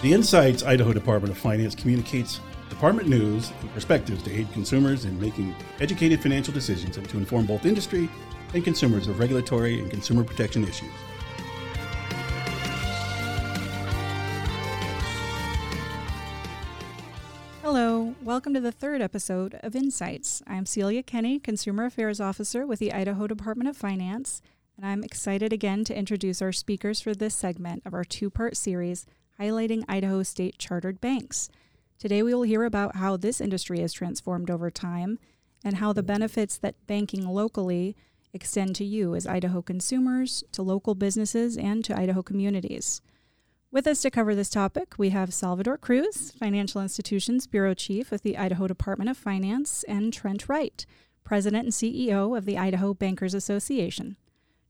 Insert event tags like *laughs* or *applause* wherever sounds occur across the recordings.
The Insights Idaho Department of Finance communicates department news and perspectives to aid consumers in making educated financial decisions and to inform both industry and consumers of regulatory and consumer protection issues. Hello, welcome to the third episode of Insights. I'm Celia Kenny, Consumer Affairs Officer with the Idaho Department of Finance, and I'm excited again to introduce our speakers for this segment of our two part series highlighting Idaho state chartered banks. Today, we will hear about how this industry has transformed over time and how the benefits that banking locally extend to you as Idaho consumers, to local businesses, and to Idaho communities. With us to cover this topic, we have Salvador Cruz, Financial Institutions Bureau Chief with the Idaho Department of Finance, and Trent Wright, President and CEO of the Idaho Bankers Association.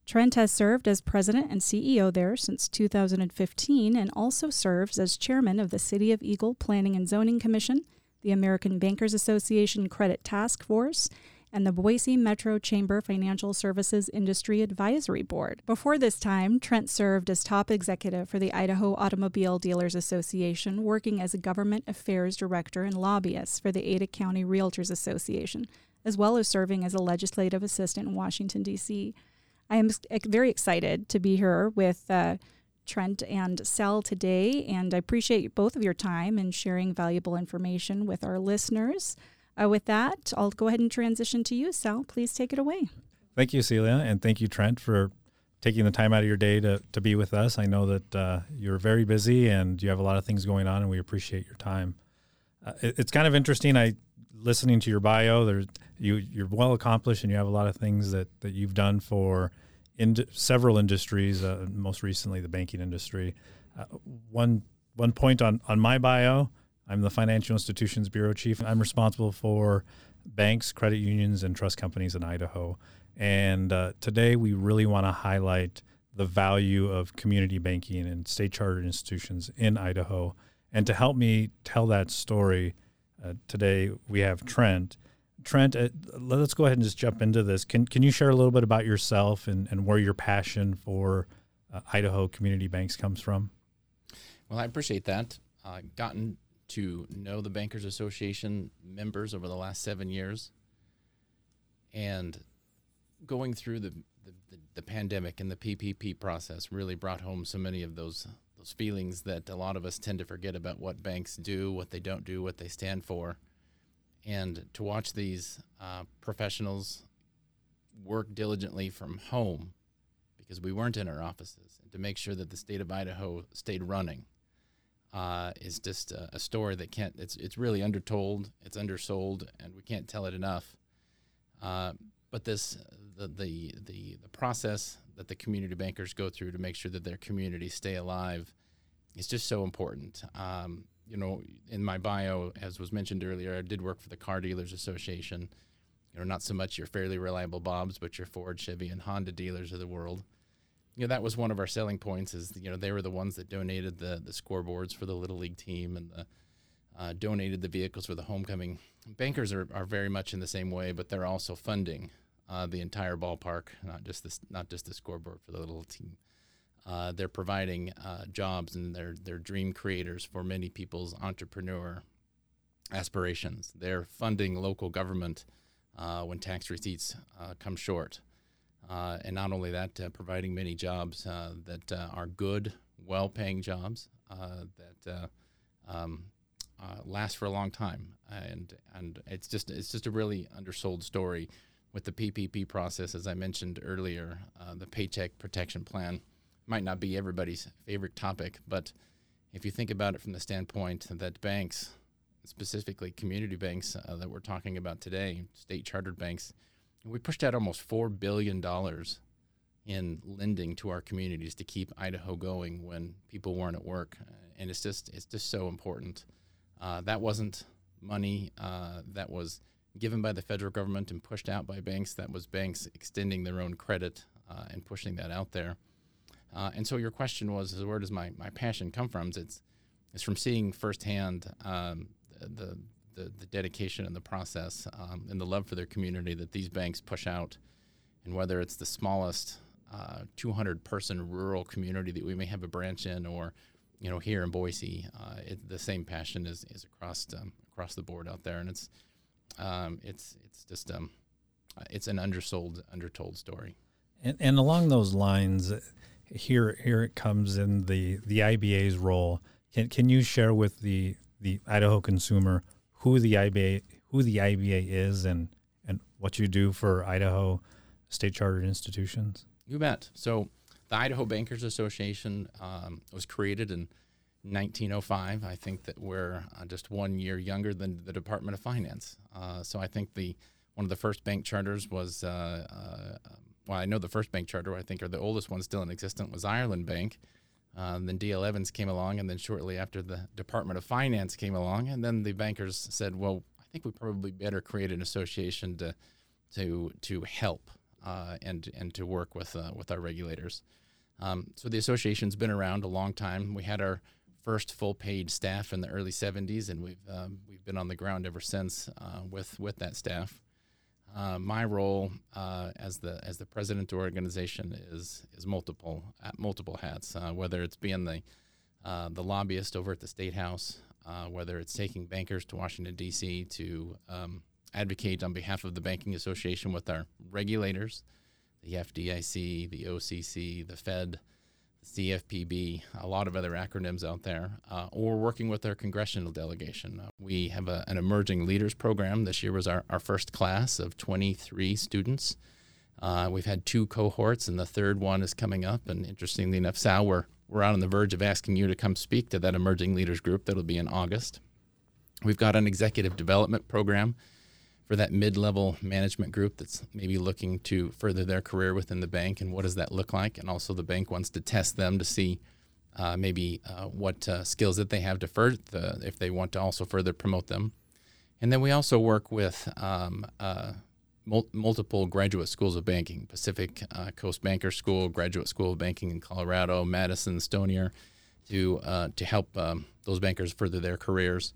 Trent has served as president and CEO there since 2015 and also serves as chairman of the City of Eagle Planning and Zoning Commission, the American Bankers Association Credit Task Force, and the Boise Metro Chamber Financial Services Industry Advisory Board. Before this time, Trent served as top executive for the Idaho Automobile Dealers Association, working as a government affairs director and lobbyist for the Ada County Realtors Association, as well as serving as a legislative assistant in Washington, D.C. I am very excited to be here with uh, Trent and Sal today, and I appreciate both of your time and sharing valuable information with our listeners. Uh, with that, I'll go ahead and transition to you, Sal. Please take it away. Thank you, Celia, and thank you, Trent, for taking the time out of your day to, to be with us. I know that uh, you're very busy and you have a lot of things going on, and we appreciate your time. Uh, it, it's kind of interesting. I listening to your bio. There's you you're well accomplished and you have a lot of things that that you've done for several industries. Uh, most recently, the banking industry. Uh, one one point on on my bio. I'm the Financial Institutions Bureau Chief. And I'm responsible for banks, credit unions, and trust companies in Idaho. And uh, today, we really want to highlight the value of community banking and state chartered institutions in Idaho. And to help me tell that story, uh, today we have Trent. Trent, uh, let's go ahead and just jump into this. Can can you share a little bit about yourself and, and where your passion for uh, Idaho community banks comes from? Well, I appreciate that. Uh, gotten to know the Bankers Association members over the last seven years, and going through the the, the, the pandemic and the PPP process really brought home so many of those those feelings that a lot of us tend to forget about what banks do, what they don't do, what they stand for. And to watch these uh, professionals work diligently from home because we weren't in our offices and to make sure that the state of Idaho stayed running uh, is just a, a, story that can't it's it's really undertold it's undersold and we can't tell it enough. Uh, but this the, the the the process that the community bankers go through to make sure that their communities stay alive is just so important um, you know, in my bio, as was mentioned earlier, I did work for the Car Dealers Association. You know, not so much your fairly reliable Bobs, but your Ford, Chevy, and Honda dealers of the world. You know, that was one of our selling points. Is you know they were the ones that donated the the scoreboards for the little league team and the uh, donated the vehicles for the homecoming. Bankers are, are very much in the same way, but they're also funding uh, the entire ballpark, not just this, not just the scoreboard for the little team. Uh, they're providing uh, jobs and they're, they're dream creators for many people's entrepreneur aspirations. They're funding local government uh, when tax receipts uh, come short. Uh, and not only that, providing many jobs that are good, well paying jobs that um, last for a long time. And, and it's, just, it's just a really undersold story with the PPP process, as I mentioned earlier, the Paycheck Protection Plan might not be everybody's favorite topic, but if you think about it from the standpoint that banks, specifically community banks uh, that we're talking about today, state chartered banks, we pushed out almost $4 billion in lending to our communities to keep Idaho going when people weren't at work. And it's just, it's just so important. Uh, that wasn't money uh, that was given by the federal government and pushed out by banks. That was banks extending their own credit uh, and pushing that out there. Uh, and so your question was, where does my, my passion come from? It's, it's from seeing firsthand um, the, the, the, dedication and the process um, and the love for their community that these banks push out. And whether it's the smallest uh, 200 person rural community that we may have a branch in or you know, here in Boise, uh, it, the same passion is, is across um, across the board out there, and it's um, it's it's just um, it's an undersold, undertold story. And, and along those lines, here here it comes in the the IBA's role. Can can you share with the the Idaho consumer who the IBA who the IBA is and and what you do for Idaho state chartered institutions? You bet. So the Idaho Bankers Association um, was created in 1905. I think that we're uh, just one year younger than the Department of Finance. Uh, so I think the one of the first bank charters was, uh, uh well, I know the first bank charter, I think, or the oldest one still in existence was Ireland Bank. Uh, then D.L. Evans came along, and then shortly after, the Department of Finance came along, and then the bankers said, "Well, I think we probably better create an association to to to help uh, and and to work with with our regulators." Um, so the association's been around a long time. We had our first full paid staff in the early 70s, and we've um, we've been on the ground ever since uh, with with that staff. Uh, my role uh, as the as the president of organization is is multiple multiple hats. Uh, whether it's being the uh, the lobbyist over at the state house, uh, whether it's taking bankers to Washington D.C. to um, advocate on behalf of the banking association with our regulators the FDIC, the OCC, the Fed, CFPB, a lot of other acronyms out there, uh, or working with our congressional delegation. Uh, we have a, an emerging leaders program. This year was our, our first class of 23 students. Uh, we've had two cohorts, and the third one is coming up. And interestingly enough, Sal, we're, we're on the verge of asking you to come speak to that emerging leaders group. That'll be in August. We've got an executive development program for that mid-level management group that's maybe looking to further their career within the bank and what does that look like? And also the bank wants to test them to see uh, maybe uh, what uh, skills that they have to further if they want to also further promote them. And then we also work with um, uh, mul- multiple graduate schools of banking pacific uh, coast banker school graduate school of banking in colorado madison stonier to, uh, to help um, those bankers further their careers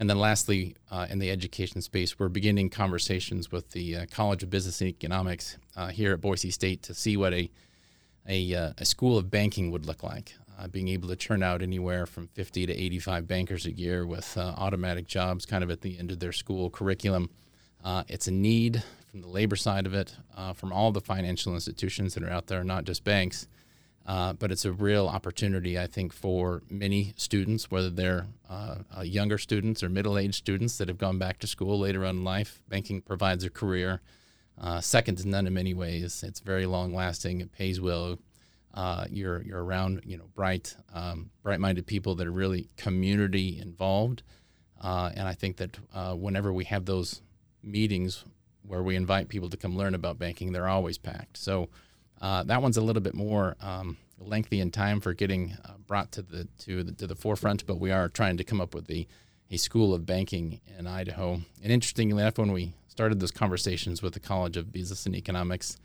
and then lastly, uh, in the education space, we're beginning conversations with the uh, College of Business and Economics uh, here at Boise State to see what a, a, uh, a school of banking would look like. Uh, being able to turn out anywhere from 50 to 85 bankers a year with uh, automatic jobs kind of at the end of their school curriculum. it's a need from the labor side of it, from all the financial institutions that are out there, not just banks. Uh, but it's a real opportunity, I think, for many students, whether they're uh, uh, younger students or middle aged students that have gone back to school later on in life. Banking provides a career. Uh, second to none in many ways. It's very long lasting. It pays well. Uh, you're you're around you know bright um, bright minded people that are really community involved, and I think that whenever we have those meetings where we invite people to come learn about banking, they're always packed. So uh, that one's a little bit more um, lengthy in time for getting uh, brought to the to the to the forefront, but we are trying to come up with the a school of banking in Idaho. And interestingly enough, when we started those conversations with the College of Business and Economics,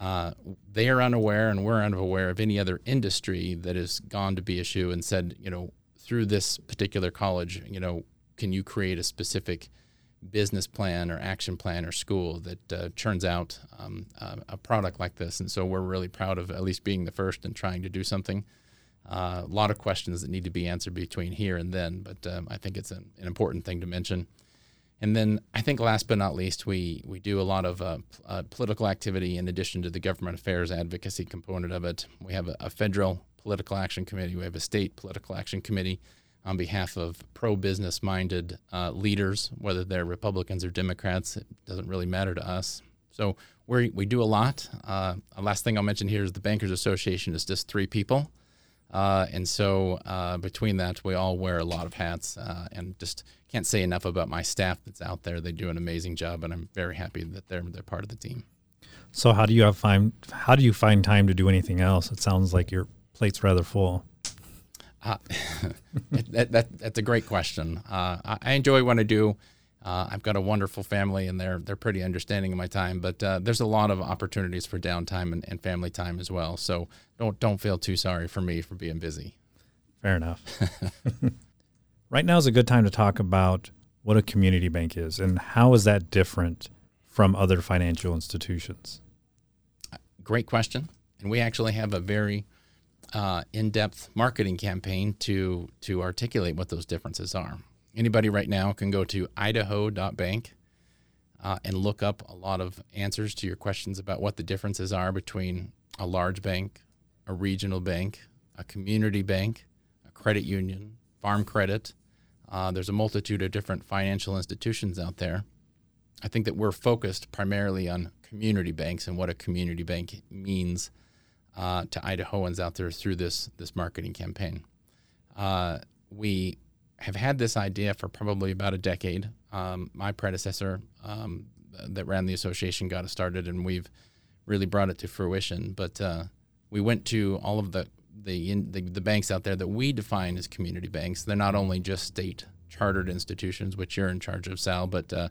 uh, they are unaware, and we're unaware of any other industry that has gone to BSU and said, you know, through this particular college, you know, can you create a specific business plan or action plan or school that uh, churns out um, uh, a product like this. And so we're really proud of at least being the first and trying to do something. Uh, a lot of questions that need to be answered between here and then, but um, I think it's an, an, important thing to mention. And then I think last but not least, we, we do a lot of uh, uh, political activity in addition to the government affairs advocacy component of it. We have a, a federal political action committee, we have a state political action committee on behalf of pro business minded uh, leaders, whether they're Republicans or Democrats. It doesn't really matter to us. So we we do a lot. Uh, last thing I'll mention here is the Bankers Association is just three people. Uh, and so uh, between that, we all wear a lot of hats uh, and just can't say enough about my staff that's out there. They do an amazing job, and I'm very happy that they're, they're part of the team. So how do you have find how do you find time to do anything else? It sounds like your plate's rather full. Uh, *laughs* that, that, that's a great question. Uh, I, I, enjoy what I do. Uh, I've got a wonderful family, and they're they're pretty understanding of my time. But uh, there's a lot of opportunities for downtime and, and, family time as well. So don't don't feel too sorry for me for being busy. Fair enough. *laughs* right now is a good time to talk about what a community bank is and how is that different from other financial institutions. Great question, and we actually have a very uh, in-depth marketing campaign to to articulate what those differences are. Anybody right now can go to idaho.bank uh, and look up a lot of answers to your questions about what the differences are between a large bank, a regional bank, a community bank, a credit union, farm credit. Uh, there's a multitude of different financial institutions out there. I think that we're focused primarily on community banks and what a community bank means uh, to Idahoans out there through this this marketing campaign. Uh, we have had this idea for probably about a decade. Um, my predecessor um, that ran the association got it started, and we've really brought it to fruition. But uh, we went to all of the the, in, the the banks out there that we define as community banks. They're not only just state chartered institutions, which you're in charge of, Sal, but uh,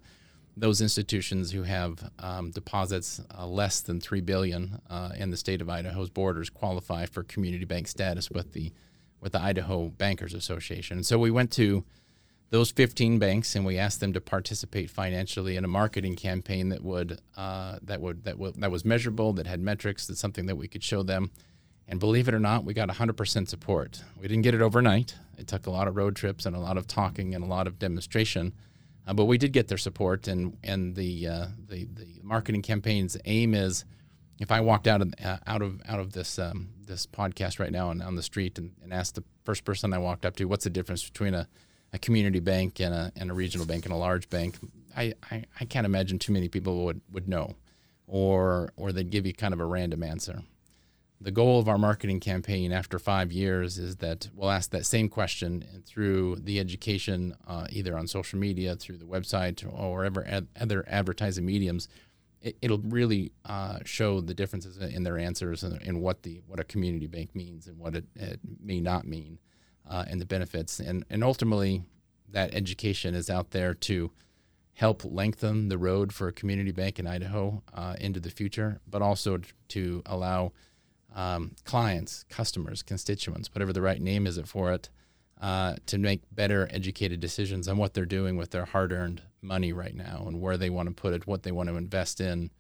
those institutions who have um, deposits uh, less than three billion uh, in the state of Idaho's borders qualify for community bank status with the with the Idaho Bankers Association. So we went to those 15 banks and we asked them to participate financially in a marketing campaign that would uh, that would that that was measurable, that had metrics, that's something that we could show them. And believe it or not, we got 100% support. We didn't get it overnight. It took a lot of road trips and a lot of talking and a lot of demonstration. Uh, but we did get their support, and and the uh, the the marketing campaign's aim is, if I walked out of uh, out of out of this um, this podcast right now and on the street and, and asked the first person I walked up to, what's the difference between a, a community bank and a and a regional bank and a large bank, I, I, I can't imagine too many people would would know, or or they'd give you kind of a random answer the goal of our marketing campaign after five years is that we'll ask that same question through the education, uh, either on social media, through the website, or wherever ad- other advertising mediums. It, will really uh, show the differences in their answers and in what the what a community bank means and what it, it may not mean, uh, and the benefits. And and ultimately, that education is out there to help lengthen the road for a community bank in Idaho uh, into the future, but also to allow um, clients, customers, constituents, whatever the right name is it for it, uh, to make better educated decisions on what they're doing with their hard-earned money right now and where they want to put it, what they want to invest in,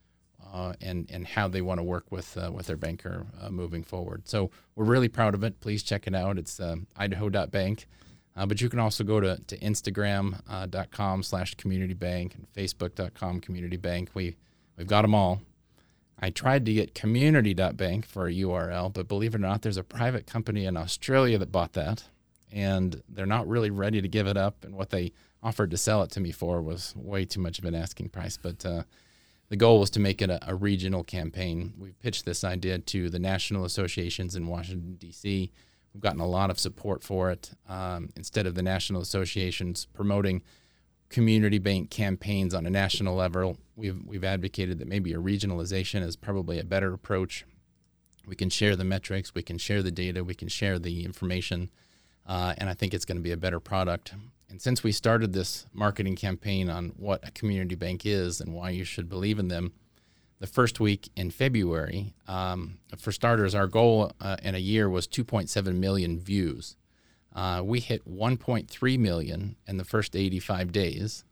uh, and and how they want to work with uh, with their banker uh, moving forward. So we're really proud of it. Please check it out. It's uh, idaho.bank. Uh, but you can also go to, to instagram.com uh, slash community bank and facebook.com community bank. We, we've got them all. I tried to get community.bank for a URL, but believe it or not, there's a private company in Australia that bought that, and they're not really ready to give it up. And what they offered to sell it to me for was way too much of an asking price. But uh, the goal was to make it a, a, regional campaign. We pitched this idea to the national associations in Washington, D.C. We've gotten a lot of support for it. Um, instead of the national associations promoting community bank campaigns on a national level. We've we've advocated that maybe a regionalization is probably a better approach. We can share the metrics, we can share the data, we can share the information, uh, and I think it's going to be a better product. And since we started this marketing campaign on what a community bank is and why you should believe in them, the first week in February, um, for starters, our goal uh, in a year was 2.7 million views. Uh, we hit 1.3 million in the first 85 days,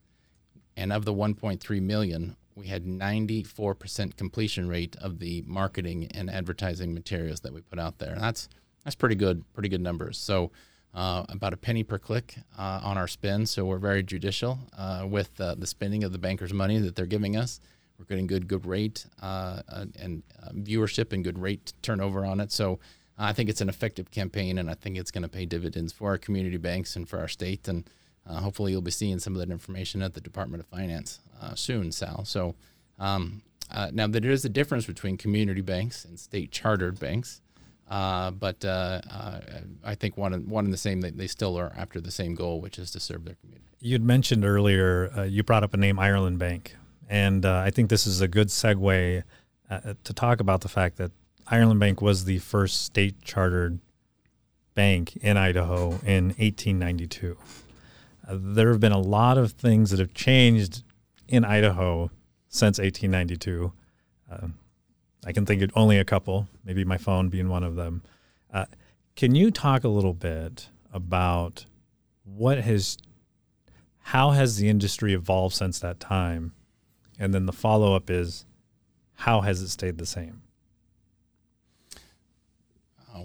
and of the 1.3 million, we had 94% completion rate of the marketing and advertising materials that we put out there. And that's that's pretty good, pretty good numbers. So uh, about a penny per click uh, on our spend. So we're very judicial uh, with uh, the spending of the bankers' money that they're giving us. We're getting good, good rate uh, and viewership and good rate turnover on it. So I think it's an effective campaign, and I think it's going to pay dividends for our community banks and for our state. And uh, hopefully, you'll be seeing some of that information at the Department of Finance uh, soon, Sal. So um, uh, now there is a difference between community banks and state chartered banks. Uh, but uh, uh, I think one one and the same. They, they still are after the same goal, which is to serve their community. You'd mentioned earlier. you brought up a name, Ireland Bank, and I think this is a good segue to talk about the fact that Ireland Bank was the first state chartered bank in Idaho in 1892. Uh, there have been a lot of things that have changed in Idaho since 1892. Uh, I can think of only a couple, maybe my phone being one of them. Uh, can you talk a little bit about what has, how has the industry evolved since that time? And then the follow up is, how has it stayed the same?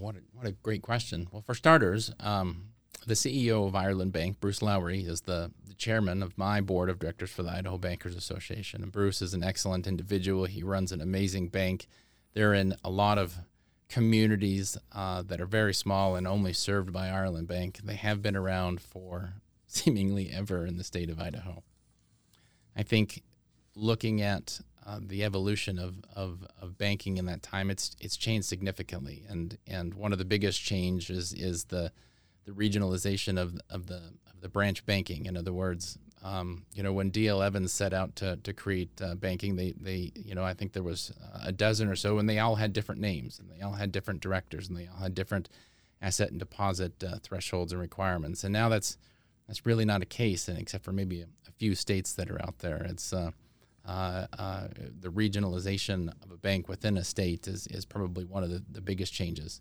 What a, what a great question. Well, for starters, um, the CEO of Ireland Bank, Bruce Lowry, is the, the, chairman of my board of directors for the Idaho Bankers Association. And Bruce is an excellent individual. He runs an amazing bank. They're in a lot of communities uh, that are very small and only served by Ireland Bank. They have been around for *laughs* seemingly ever in the state of Idaho. I think looking at uh, the evolution of, of, of banking in that time, it's it's changed significantly, and and one of the biggest changes is the the regionalization of of the of the branch banking. In other words, um, you know, when D.L. Evans set out to to create uh, banking, they they you know I think there was a dozen or so, and they all had different names, and they all had different directors, and they all had different asset and deposit uh, thresholds and requirements. And now that's that's really not a case, and except for maybe a, a few states that are out there, it's uh, uh, uh, the regionalization of a bank within a state is, is probably one of the, the biggest changes.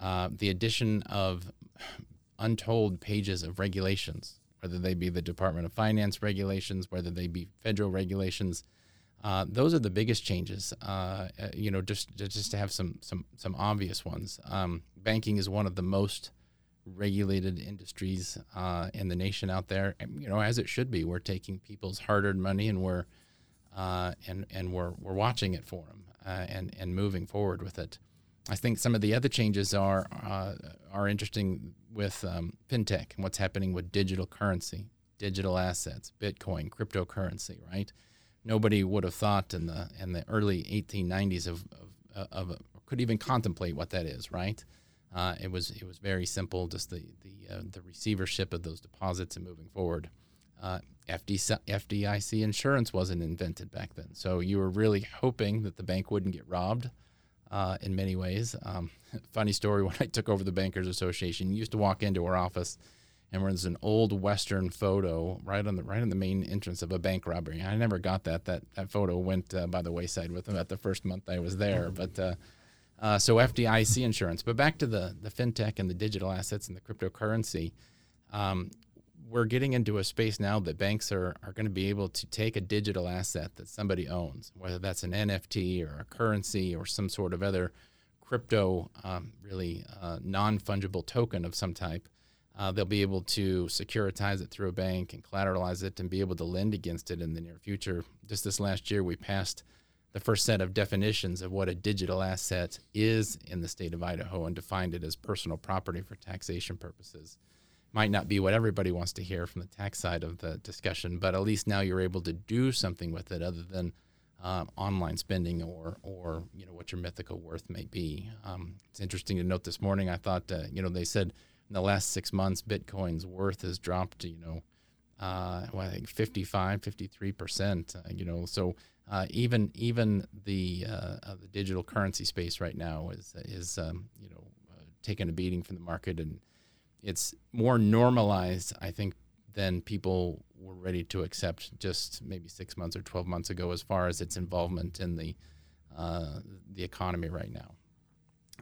Uh, the addition of untold pages of regulations, whether they be the Department of Finance regulations, whether they be federal regulations, uh, those are the biggest changes. Uh, you know, just just to have some some some obvious ones. Um, banking is one of the most regulated industries in the nation out there. And, you know, as it should be. We're taking people's hard-earned money and we're uh, and and we're we're watching it for them uh, and and moving forward with it. I think some of the other changes are uh, are interesting with um, fintech and what's happening with digital currency, digital assets, Bitcoin, cryptocurrency. Right? Nobody would have thought in the in the early 1890s of of, of, could even contemplate what that is. Right? Uh, it was it was very simple, just the the uh, the receivership of those deposits and moving forward. Uh, FDIC insurance wasn't invented back then. So you were really hoping that the bank wouldn't get robbed uh, in many ways. Um, *laughs* funny story *laughs* when I took over the Bankers Association, you used to walk into our office and there's an old Western photo right on the right on the main entrance of a bank robbery. I never got that. That that photo went uh, by the wayside with about the first month I was there. *laughs* But uh, uh, so FDIC insurance. But back to the the fintech and the digital assets and the cryptocurrency. Um, we're getting into a space now that banks are, are going to be able to take a digital asset that somebody owns, whether that's an NFT or a currency or some sort of other crypto, um, really uh, non fungible token of some type. Uh, they'll be able to securitize it through a bank and collateralize it and be able to lend against it in the near future. Just this last year, we passed the first set of definitions of what a digital asset is in the state of Idaho and defined it as personal property for taxation purposes might not be what everybody wants to hear from the tax side of the discussion, but at least now you're able to do something with it other than um, online spending or or you know what your mythical worth may be. Um, it's interesting to note this morning. I thought uh, you know they said in the last six months Bitcoin's worth has dropped you know uh, well, I think 55, 53 percent. Uh, you know so. Uh, even even the uh, uh, the digital currency space right now is is um, you know taking a beating from the market and it's more normalized, I think, than people were ready to accept just maybe six months or 12 months ago as far as its involvement in the, uh, the economy right now.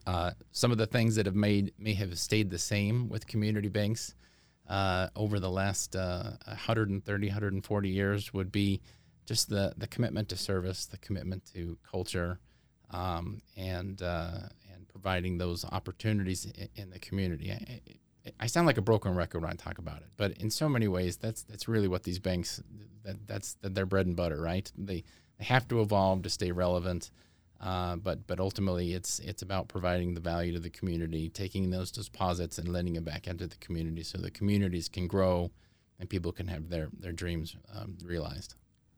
Uh, some of the things that have made may have stayed the same with community banks uh, over the last 130, uh, 140 years would be just the, the commitment to service, the commitment to culture, um, and uh, and providing those opportunities in, in the community. I sound like a broken record when I talk about it, but in so many ways, that's that's really what these banks that that's their bread and butter, right? They they have to evolve to stay relevant, uh, but but ultimately, it's it's about providing the value to the community, taking those deposits and lending them back into the community, so the communities can grow and people can have their their dreams um, realized.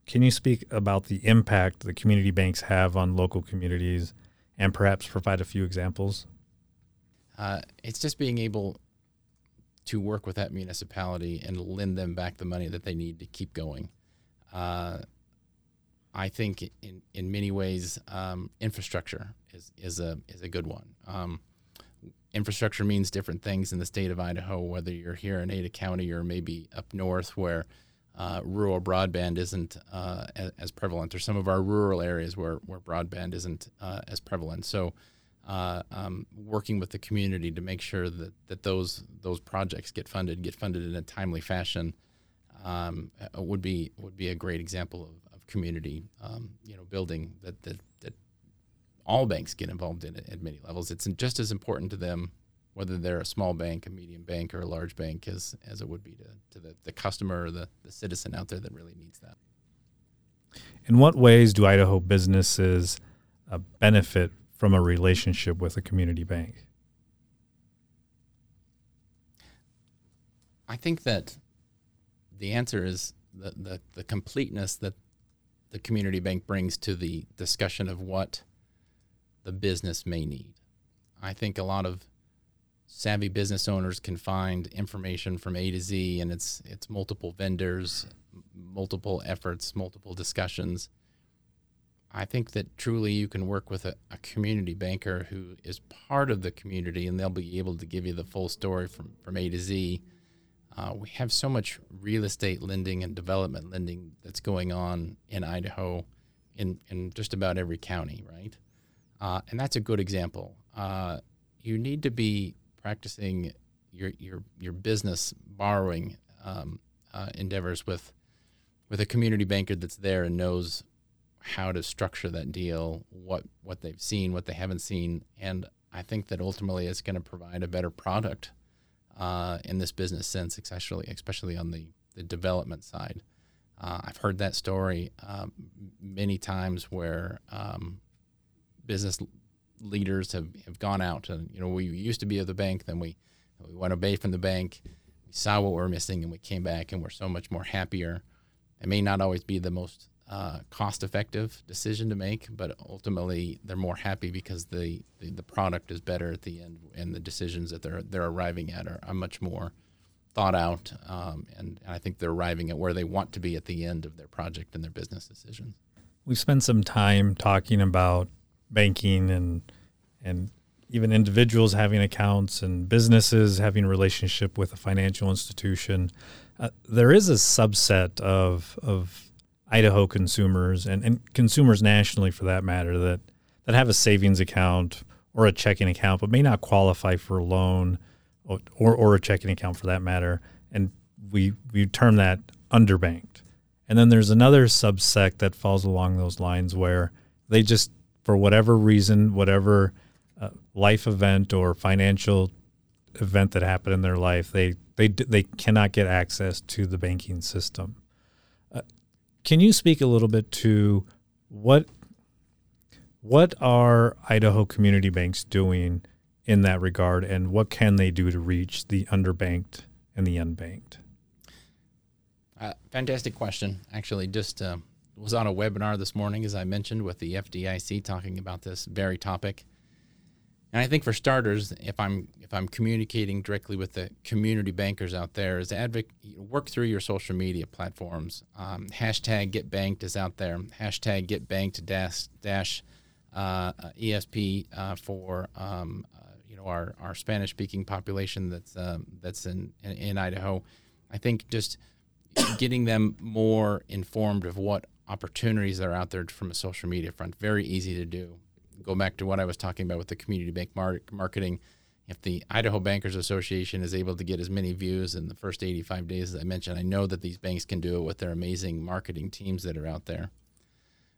Can you speak about the impact the community banks have on local communities, and perhaps provide a few examples? Uh, it's just being able to work with that municipality and lend them back the money that they need to keep going. Uh, I think in, in many ways, um, infrastructure is, is a is a good one. Um, infrastructure means different things in the state of Idaho, whether you're here in Ada County or maybe up north where uh, rural broadband isn't uh, as, as, prevalent, or some of our rural areas where, where broadband isn't uh, as prevalent. So uh, um, working with the community to make sure that, that those those projects get funded, get funded in a timely fashion, um, uh, would be would be a great example of, of community, um, you know, building that, that that all banks get involved in at many levels. It's just as important to them whether they're a small bank, a medium bank, or a large bank as, as it would be to, to the, the customer or the, the citizen out there that really needs that. In what ways do Idaho businesses uh, benefit from a relationship with a community bank? I think that the answer is the, the, the completeness that the community bank brings to the discussion of what the business may need. I think a lot of savvy business owners can find information from A to Z, and it's it's multiple vendors, multiple efforts, multiple discussions. I think that truly you can work with a, a, community banker who is part of the community, and they'll be able to give you the full story from from A to Z. Uh, we have so much real estate lending and development lending that's going on in Idaho, in in just about every county, right? Uh, and that's a good example. Uh, you need to be practicing your your your business borrowing um, uh, endeavors with with a community banker that's there and knows how to structure that deal, what what they've seen, what they haven't seen, and I think that ultimately it's going to provide a better product uh, in this business sense, especially especially on the the development side. Uh, I've heard that story um, many times where um, business leaders have, have gone out and you know we used to be at the bank then we we went away from the bank. We saw what we are missing and we came back and we're so much more happier. It may not always be the most uh, cost effective decision to make but ultimately they're more happy because the, the, the product is better at the end and the decisions that they're they're arriving at are, are much more thought out um, and, and I think they're arriving at where they want to be at the end of their project and their business decisions we've spent some time talking about banking and and even individuals having accounts and businesses having a relationship with a financial institution. Uh, there is a subset of of Idaho consumers and, and consumers nationally for that matter that that have a savings account or a checking account but may not qualify for a loan or, or, or a checking account for that matter. And we we term that underbanked. And then there's another subsect that falls along those lines where they just for whatever reason, whatever uh, life event or financial event that happened in their life, they they they cannot get access to the banking system. Can you speak a little bit to what what are Idaho community banks doing in that regard, and what can they do to reach the underbanked and the unbanked? Uh, fantastic question. Actually, just uh, was on a webinar this morning, as I mentioned, with the FDIC talking about this very topic. And I think for starters, if I'm if I'm communicating directly with the community bankers out there, is advocate work through your social media platforms. Um, hashtag Get Banked is out there. Hashtag Get Banked dash dash uh, ESP uh, for um, uh, you know our, our Spanish speaking population that's um, that's in, in, in Idaho. I think just getting them more informed of what opportunities that are out there from a social media front. Very easy to do. Go back to what I was talking about with the community bank mar- marketing. If the Idaho Bankers Association is able to get as many views in the first 85 days as I mentioned, I know that these banks can do it with their amazing marketing teams that are out there.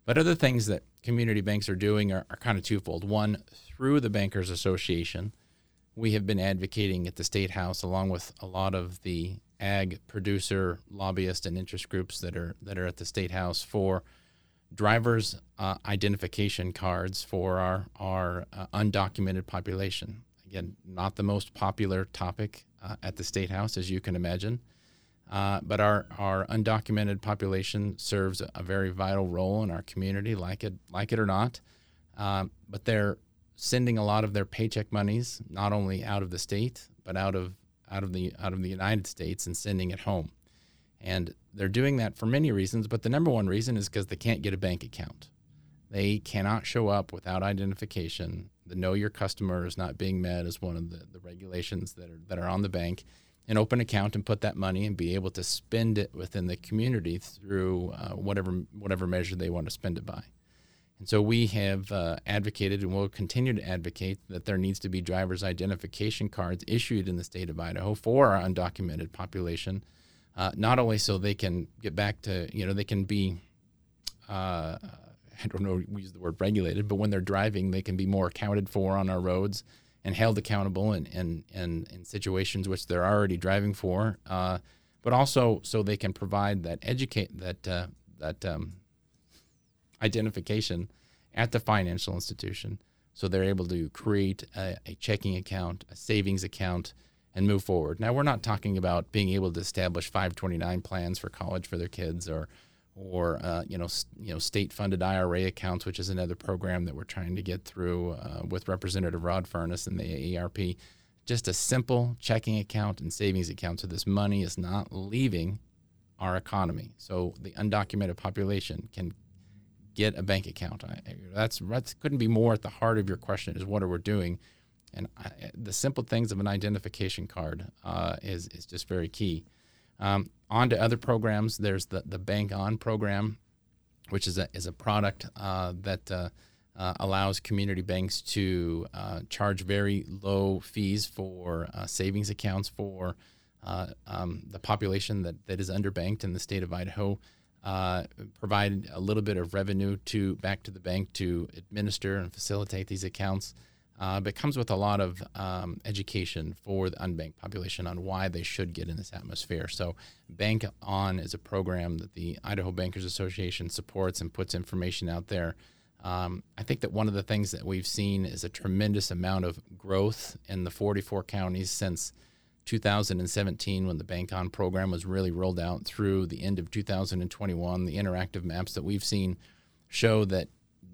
But other things that community banks are doing are, are kind of twofold. One, through the Bankers Association, we have been advocating at the State House, along with a lot of the ag producer lobbyist and interest groups that are that are at the state house for drivers uh, identification cards for our our uh, undocumented population. Again, not the most popular topic uh, at the state house, as you can imagine, uh, but our our undocumented population serves a very vital role in our community, like it like it or not. Um, but they're sending a lot of their paycheck monies not only out of the state but out of out of the out of the United States and sending it home. And they're doing that for many reasons, but the number one reason is because they can't get a bank account. They cannot show up without identification. The know your customer is not being met as one of the, the regulations that are that are on the bank. An open account and put that money and be able to spend it within the community through uh, whatever whatever measure they want to spend it by. And so we have uh, advocated and will continue to advocate that there needs to be driver's identification cards issued in the state of Idaho for our undocumented population, uh, not only so they can get back to, you know, they can be uh, I don't know, we use the word regulated, but when they're driving, they can be more accounted for on our roads and held accountable in, in, in, in situations which they're already driving for, uh, but also so they can provide that educate that uh, that um, identification at the financial institution, so they're able to create a, a checking account, a savings account, and move forward. Now, we're not talking about being able to establish 529 plans for college for their kids or or uh, you know you know state funded IRA accounts, which is another program that we're trying to get through uh, with Representative Rod Furniss and the AARP. Just a simple checking account and savings account, so this money is not leaving our economy. So the undocumented population can get a bank account. I, that's that couldn't be more at the heart of your question. Is what are we doing? And I, the simple things of an identification card uh, is is just very key. Um, on to other programs. There's the, the Bank On program, which is a, is a product uh, that uh, uh, allows community banks to uh, charge very low fees for uh, savings accounts for uh, um, the population that, that is underbanked in the state of Idaho. provide a little bit of revenue to back to the bank to administer and facilitate these accounts uh, but comes with a lot of um, education for the unbanked population on why they should get in this atmosphere. So, Bank On is a program that the Idaho Bankers Association supports and puts information out there. Um, I think that one of the things that we've seen is a tremendous amount of growth in the 44 counties since 2017 when the Bank On program was really rolled out through the end of 2021. The interactive maps that we've seen show that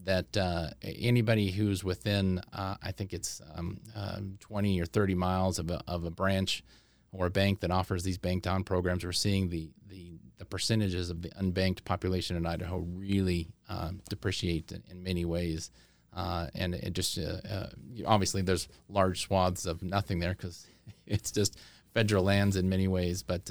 that uh, anybody who's within, uh, I think it's um, uh, 20 or 30 miles of a, of a branch or a bank that offers these banked on programs, we're seeing the, the, the percentages of the unbanked population in Idaho really um, depreciate in, in, many ways. Uh, and it just uh, uh, obviously there's large swaths of nothing there because *laughs* it's just federal lands in many ways. But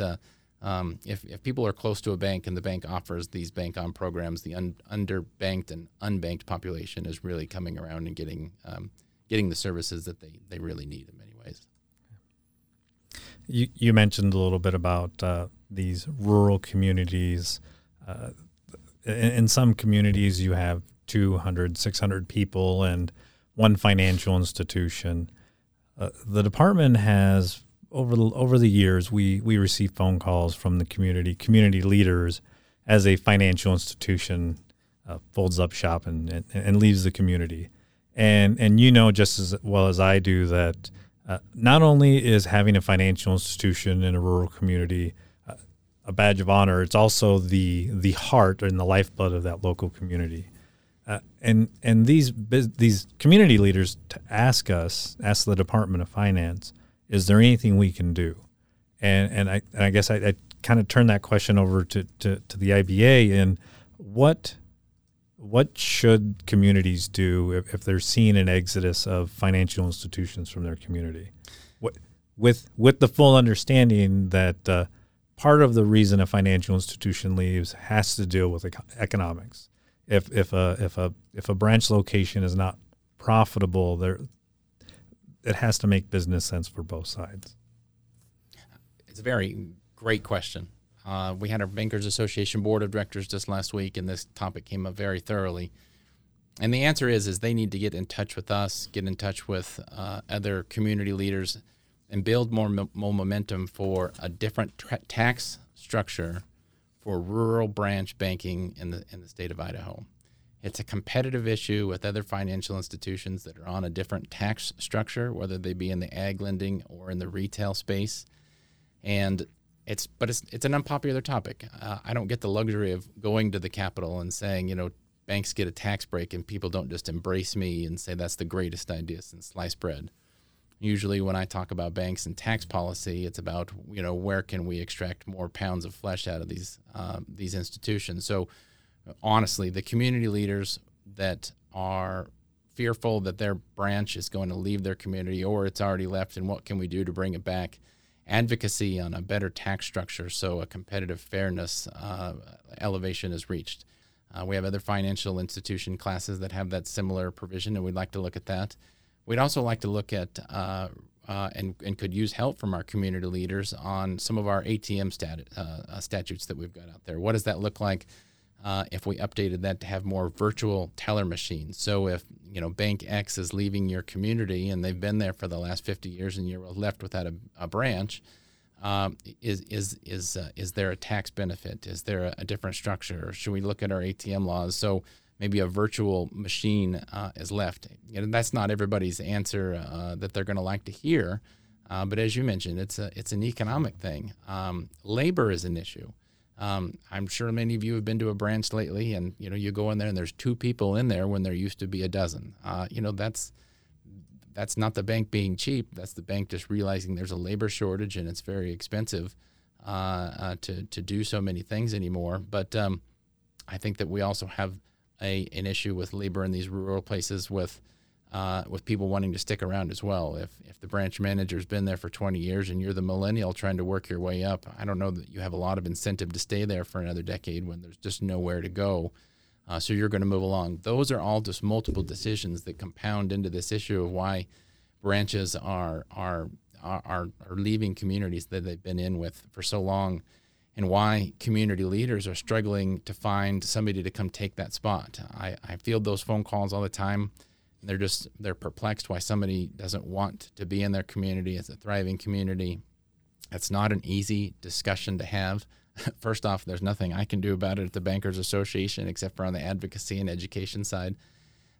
um, if, if people are close to a bank and the bank offers these bank on programs, the un, underbanked and unbanked population is really coming around and getting um, getting the services that they, they really need in many ways. You, you mentioned a little bit about uh, these rural communities. Uh, in, in, some communities, you have 200, 600 people and one financial institution. Uh, the department has over the over the years, we we receive phone calls from the community, community leaders, as a financial institution uh, folds up shop and, and, and leaves the community, and and you know just as well as I do that uh, not only is having a financial institution in a rural community uh, a badge of honor, it's also the the heart and the lifeblood of that local community. Uh, and and these these community leaders to ask us, ask the Department of Finance, is there anything we can do? And and I and I guess I, I kind of turn that question over to, to, to the IBA and what what should communities do if, if they're seeing an exodus of financial institutions from their community? What, with with the full understanding that uh, part of the reason a financial institution leaves has to deal with economics. If if a if a if a branch location is not profitable, there it has to make business sense for both sides. It's a very great question. Uh, we had our Bankers Association Board of Directors just last week, and this topic came up very thoroughly. And the answer is, is they need to get in touch with us, get in touch with uh, other community leaders, and build more, more momentum for a different tra- tax structure for rural branch banking in the in the state of Idaho. It's a competitive issue with other financial institutions that are on a different tax structure, whether they be in the ag lending or in the retail space. And it's but it's it's an unpopular topic. Uh, I don't get the luxury of going to the Capitol and saying, you know, banks get a tax break, and people don't just embrace me and say that's the greatest idea since sliced bread. Usually, when I talk about banks and tax policy, it's about you know where can we extract more pounds of flesh out of these uh, these institutions. So honestly, the community leaders that are fearful that their branch is going to leave their community or it's already left and what can we do to bring it back advocacy on a better tax structure so a competitive fairness uh, elevation is reached uh, we have other financial institution classes that have that similar provision and we'd like to look at that we'd also like to look at uh, uh and, and could use help from our community leaders on some of our ATM stat, uh, uh, statutes that we've got out there. What does that look like? Uh, if we updated that to have more virtual teller machines. So if you know Bank X is leaving your community and they've been there for the last 50 years and you're left without a, a branch, um, is is is uh, is there a tax benefit? Is there a, a, different structure? Should we look at our ATM laws? So maybe a virtual machine uh, is left. You know, that's not everybody's answer uh, that they're going to like to hear. Uh, but as you mentioned, it's a it's an economic thing. Um, labor is an issue. Um, I'm sure many of you have been to a branch lately, and you know you go in there and there's two people in there when there used to be a dozen. Uh, you know that's that's not the bank being cheap. That's the bank just realizing there's a labor shortage and it's very expensive uh, uh, to to do so many things anymore. But um, I think that we also have a an issue with labor in these rural places with uh, with people wanting to stick around as well. If if the branch manager's been there for 20 years and you're the millennial trying to work your way up, I don't know that you have a lot of incentive to stay there for another decade when there's just nowhere to go. Uh, so you're going to move along. Those are all just multiple decisions that compound into this issue of why branches are are are, are leaving communities that they've been in with for so long and why community leaders are struggling to find somebody to come take that spot. I, I field those phone calls all the time they're just they're perplexed why somebody doesn't want to be in their community as a thriving community. It's not an easy discussion to have. *laughs* First off, there's nothing I can do about it at the Bankers Association except for on the advocacy and education side.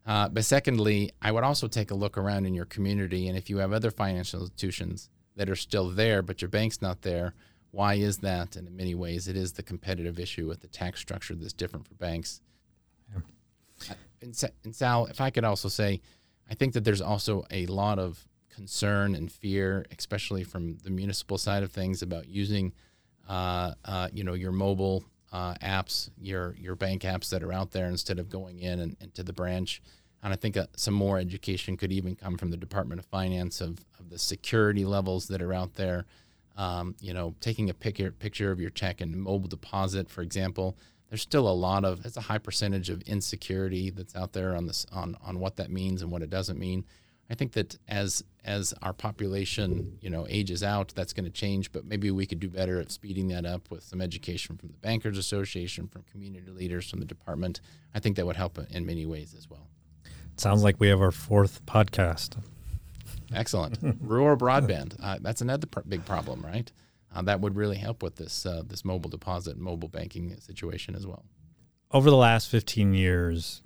Uh, but secondly, I would also take a look around in your community, and if you have other financial institutions that are still there, but your bank's not there, why is that? And in many ways, it is the competitive issue with the tax structure that's different for banks. Yeah and, and Sal, if I could also say, I think that there's also a lot of concern and fear, especially from the municipal side of things, about using, uh, uh, you know, your mobile uh, apps, your your bank apps that are out there instead of going in and into the branch. And I think uh, some more education could even come from the Department of Finance of, of the security levels that are out there. Um, you know, taking a picture picture of your check and mobile deposit, for example, there's still a lot of it's a high percentage of insecurity that's out there on this on on what that means and what it doesn't mean. I think that as as our population you know ages out, that's going to change. But maybe we could do better at speeding that up with some education from the Bankers Association, from community leaders, from the department. I think that would help in many ways as well. sounds like we have our fourth podcast. Excellent. *laughs* Rural broadband. Uh, that's another pr- big problem, right? Uh, that would really help with this uh, this mobile deposit, mobile banking situation as well. Over the last 15 years,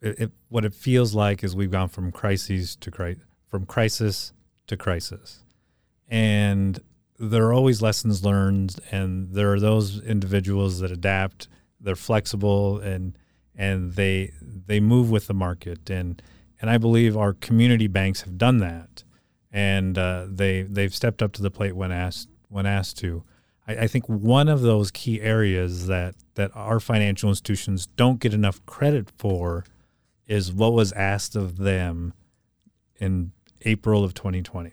it, it, what it feels like is we've gone from crises to cri- from crisis to crisis, and there are always lessons learned, and there are those individuals that adapt. They're flexible and and they they move with the market, and and I believe our community banks have done that, and uh, they they've stepped up to the plate when asked when asked to. I, I think one of those key areas that that our financial institutions don't get enough credit for is what was asked of them in April of 2020.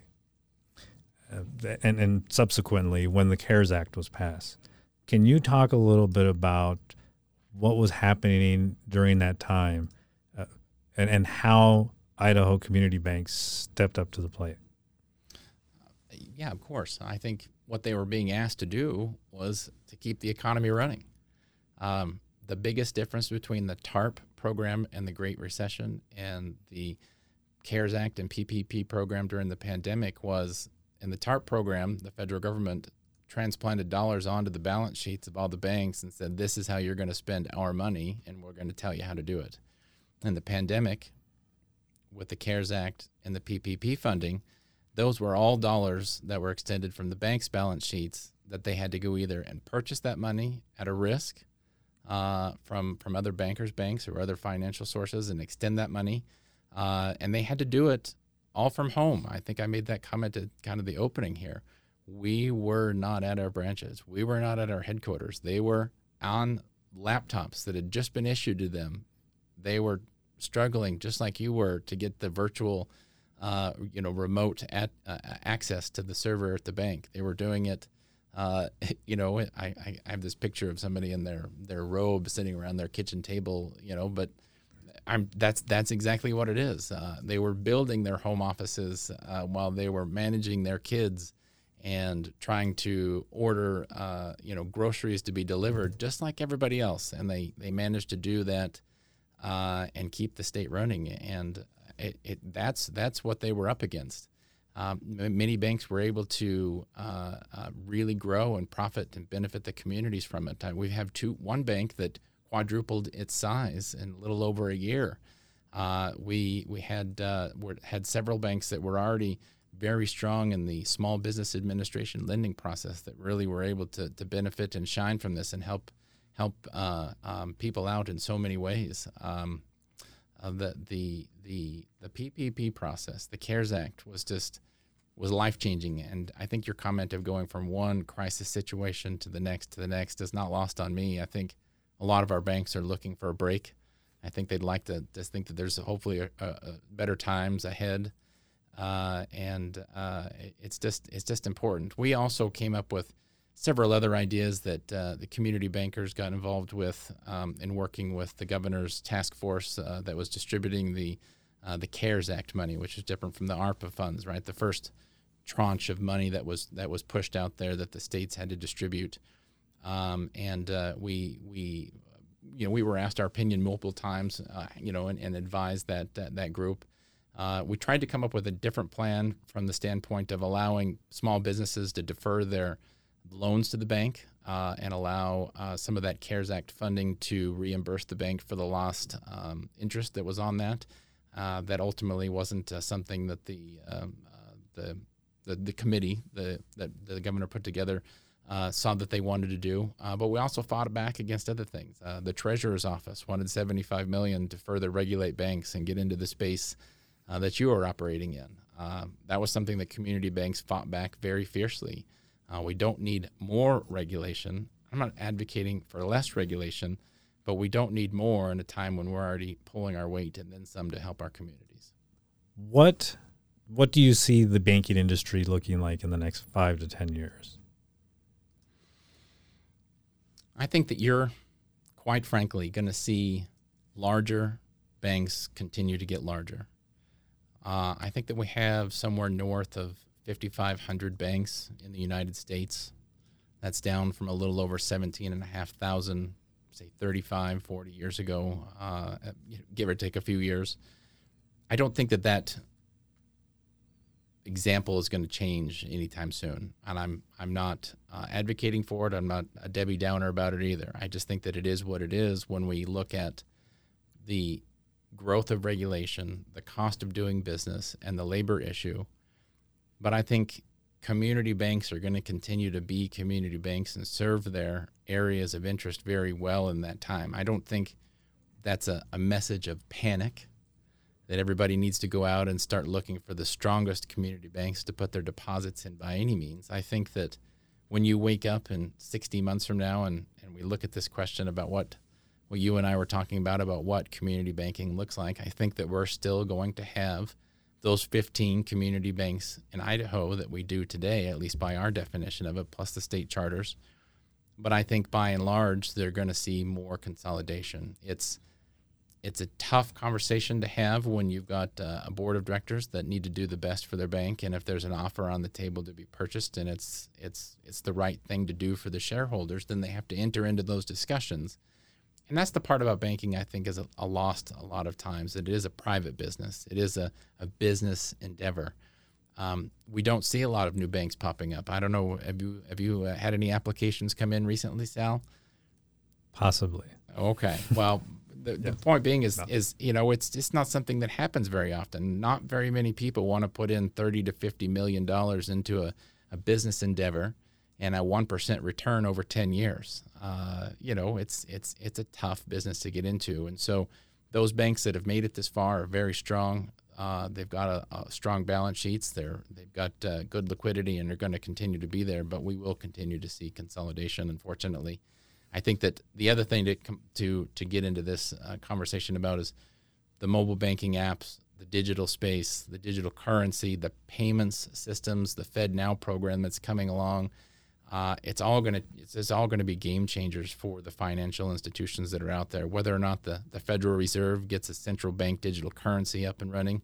Uh, and, and subsequently when the CARES Act was passed. Can you talk a little bit about what was happening during that time uh, and, and how Idaho community banks stepped up to the plate? Yeah, of course. I think what they were being asked to do was to keep the economy running. Um, the biggest difference between the TARP program and the Great Recession and the CARES Act and PPP program during the pandemic was in the TARP program, the federal government transplanted dollars onto the balance sheets of all the banks and said, This is how you're going to spend our money, and we're going to tell you how to do it. In the pandemic, with the CARES Act and the PPP funding, those were all dollars that were extended from the bank's balance sheets that they had to go either and purchase that money at a risk uh, from from other bankers, banks, or other financial sources, and extend that money, uh, and they had to do it all from home. I think I made that comment at kind of the opening here. We were not at our branches. We were not at our headquarters. They were on laptops that had just been issued to them. They were struggling just like you were to get the virtual uh, you know, remote at, uh, access to the server at the bank. They were doing it. Uh, *laughs* you know, I, I have this picture of somebody in their their robe sitting around their kitchen table. You know, but I'm that's that's exactly what it is. Uh, they were building their home offices uh, while they were managing their kids and trying to order uh, you know groceries to be delivered just like everybody else, and they they managed to do that and keep the state running, and it, it, that's that's what they were up against. Um, many banks were able to uh, uh, really grow and profit and benefit the communities from it. Uh, we have two one bank that quadrupled its size in a little over a year. Uh, we we had uh, had several banks that were already very strong in the small business administration lending process that really were able to, to benefit and shine from this and help help uh, um, people out in so many ways. Um, uh, the the the the PPP process, the CARES Act, was just was life changing, and I think your comment of going from one crisis situation to the next to the next is not lost on me. I think a lot of our banks are looking for a break. I think they'd like to just think that there's hopefully a, a, a better times ahead uh, and uh, it's just it's just important. We also came up with several other ideas that uh, the community bankers got involved with um, in working with the governor's task force uh, that was distributing the uh, the CARES Act money, which is different from the ARPA funds, right? The first tranche of money that was that was pushed out there that the states had to distribute, um, and uh, we we you know we were asked our opinion multiple times, you know, and, and advised that, that that group. Uh, we tried to come up with a different plan from the standpoint of allowing small businesses to defer their loans to the bank uh, and allow uh, some of that CARES Act funding to reimburse the bank for the lost um, interest that was on that. Uh, that ultimately wasn't uh, something that the, um, uh, the, the the committee the, that the governor put together uh, saw that they wanted to do. But we also fought back against other things. The treasurer's office wanted 75 million to further regulate banks and get into the space that you are operating in. That was something that community banks fought back very fiercely. Uh, we don't need more regulation. I'm not advocating for less regulation, but we don't need more in a time when we're already pulling our weight and then some to help our communities. What what do you see the banking industry looking like in the next five to ten years? I think that you're, quite frankly, going to see larger banks continue to get larger. Uh, I think that we have somewhere north of 5,500 banks in the United States. That's down from a little over 17,500, say 35, 40 years ago, uh, give or take a few years. I don't think that that example is going to change anytime soon, and I'm I'm not uh, advocating for it. I'm not a Debbie Downer about it either. I just think that it is what it is when we look at the growth of regulation, the cost of doing business, and the labor issue. But I think community banks are going to continue to be community banks and serve their areas of interest very well in that time. I don't think that's a, a message of panic that everybody needs to go out and start looking for the strongest community banks to put their deposits in by any means. I think that when you wake up in 60 months from now and, and we look at this question about what what you and I were talking about about what community banking looks like, I think that we're still going to have those 15 community banks in Idaho that we do today, at least by our definition of it, plus the state charters. But I think by and large, they're going to see more consolidation. It's it's a tough conversation to have when you've got uh, a board of directors that need to do the best for their bank, and if there's an offer on the table to be purchased and it's it's it's the right thing to do for the shareholders, then they have to enter into those discussions and that's the part about banking I think is a, a, lost a lot of times. That it is a private business. It is a, a business endeavor. Um, we don't see a lot of new banks popping up. I don't know. Have you have you uh, had any applications come in recently, Sal? Possibly. Okay. Well, the, the *laughs* point being is no. is you know it's just not something that happens very often. Not very many people want to put in thirty to fifty million dollars into a, a business endeavor and a one percent return over ten years. Uh, you know, it's it's it's a tough business to get into, and so those banks that have made it this far are very strong. Uh, they've got a, a, strong balance sheets. They're they've got uh, good liquidity, and they're going to continue to be there. But we will continue to see consolidation. Unfortunately, I think that the other thing to to to get into this uh, conversation about is the mobile banking apps, the digital space, the digital currency, the payments systems, the Fed Now program that's coming along uh, it's all going to it's, it's, all going to be game changers for the financial institutions that are out there. Whether or not the, the Federal Reserve gets a central bank digital currency up and running,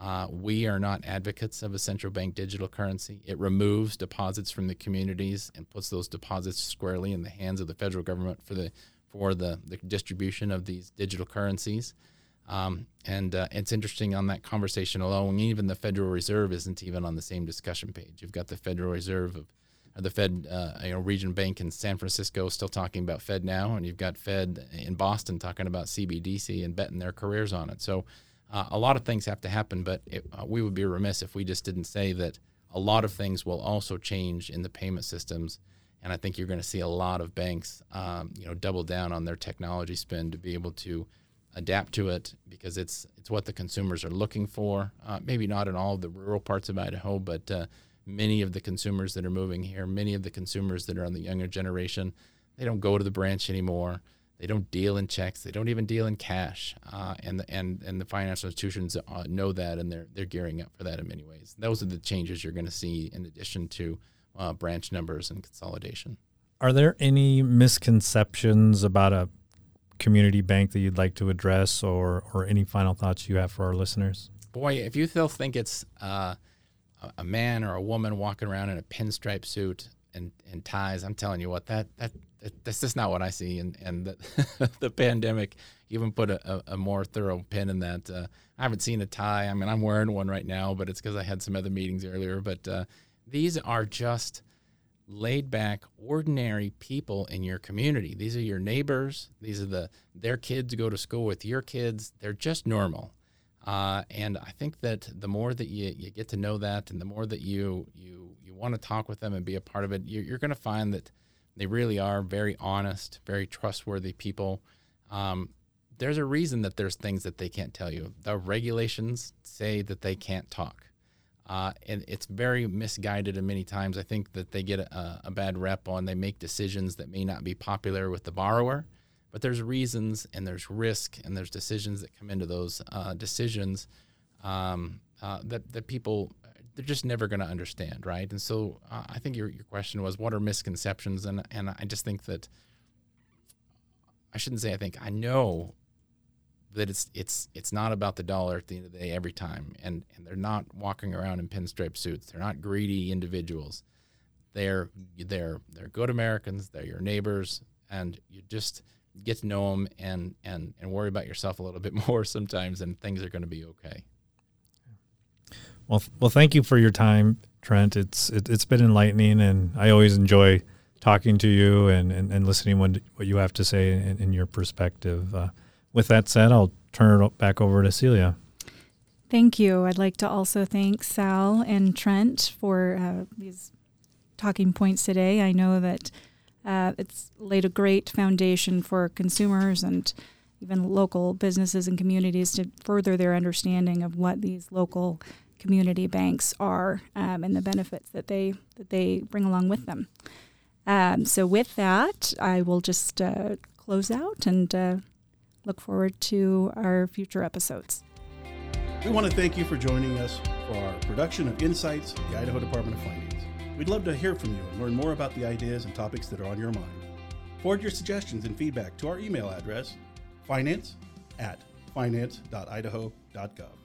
Uh, we are not advocates of a central bank digital currency. It removes deposits from the communities and puts those deposits squarely in the hands of the federal government for the for the, the distribution of these digital currencies. Um, and uh, it's interesting on that conversation alone, even the Federal Reserve isn't even on the same discussion page. You've got the Federal Reserve of the Fed, uh, you know, region bank in San Francisco still talking about Fed now, and you've got Fed in Boston talking about CBDC and betting their careers on it. So uh, a lot of things have to happen, but it, uh, we would be remiss if we just didn't say that a lot of things will also change in the payment systems. And I think you're going to see a lot of banks, um, you know, double down on their technology spend to be able to adapt to it because it's it's what the consumers are looking for. Uh, maybe not in all of the rural parts of Idaho, but uh, many of the consumers that are moving here, many of the consumers that are on the younger generation, they don't go to the branch anymore. They don't deal in checks. They don't even deal in cash. Uh, and the, and and the financial institutions uh, know that, and they're they're gearing up for that in many ways. Those are the changes you're going to see in addition to uh, branch numbers and consolidation. Are there any misconceptions about a community bank that you'd like to address, or or any final thoughts you have for our listeners? Boy, if you still think it's uh, a man or a woman walking around in a pinstripe suit and, and ties, I'm telling you what, that that that's just not what I see. And and the, *laughs* the pandemic even put a, a, a, more thorough pin in that. Uh, I haven't seen a tie. I mean, I'm wearing one right now, but it's because I had some other meetings earlier. But uh, these are just laid back, ordinary people in your community. These are your neighbors. These are the their kids go to school with your kids. They're just normal. Uh, and I think that the more that you, you get to know that, and the more that you you you want to talk with them and be a part of it, you're, you're going to find that they really are very honest, very trustworthy people. Um, there's a reason that there's things that they can't tell you. The regulations say that they can't talk. Uh, and it's very misguided and many times I think that they get a, a, bad rep on they make decisions that may not be popular with the borrower, but there's reasons and there's risk and there's decisions that come into those uh, decisions um, uh, that, that people they're just never going to understand, right? And so uh, I think your, your question was, what are misconceptions? And and I just think that I shouldn't say I think I know that it's it's it's not about the dollar at the end of the day every time, and and they're not walking around in pinstripe suits. They're not greedy individuals. They're they're they're good Americans. They're your neighbors, and you just get to know them and and and worry about yourself a little bit *laughs* more sometimes, and things are going to be okay. Well, well, thank you for your time, Trent. It's it, has been enlightening, and I always enjoy talking to you and, and, and listening what what you have to say in, in your perspective. Uh, with that said, I'll turn it back over to Celia. Thank you. I'd like to also thank Sal and Trent for uh, these talking points today. I know that uh, it's laid a great foundation for consumers and even local businesses and communities to further their understanding of what these local community banks are um, and the benefits that they that they bring along with them. Um, so with that, I will just uh, close out and uh, look forward to our future episodes. We want to thank you for joining us for our production of Insights, the Idaho Department of Finance. We'd love to hear from you and learn more about the ideas and topics that are on your mind. Forward your suggestions and feedback to our email address, finance at finance.idaho.gov.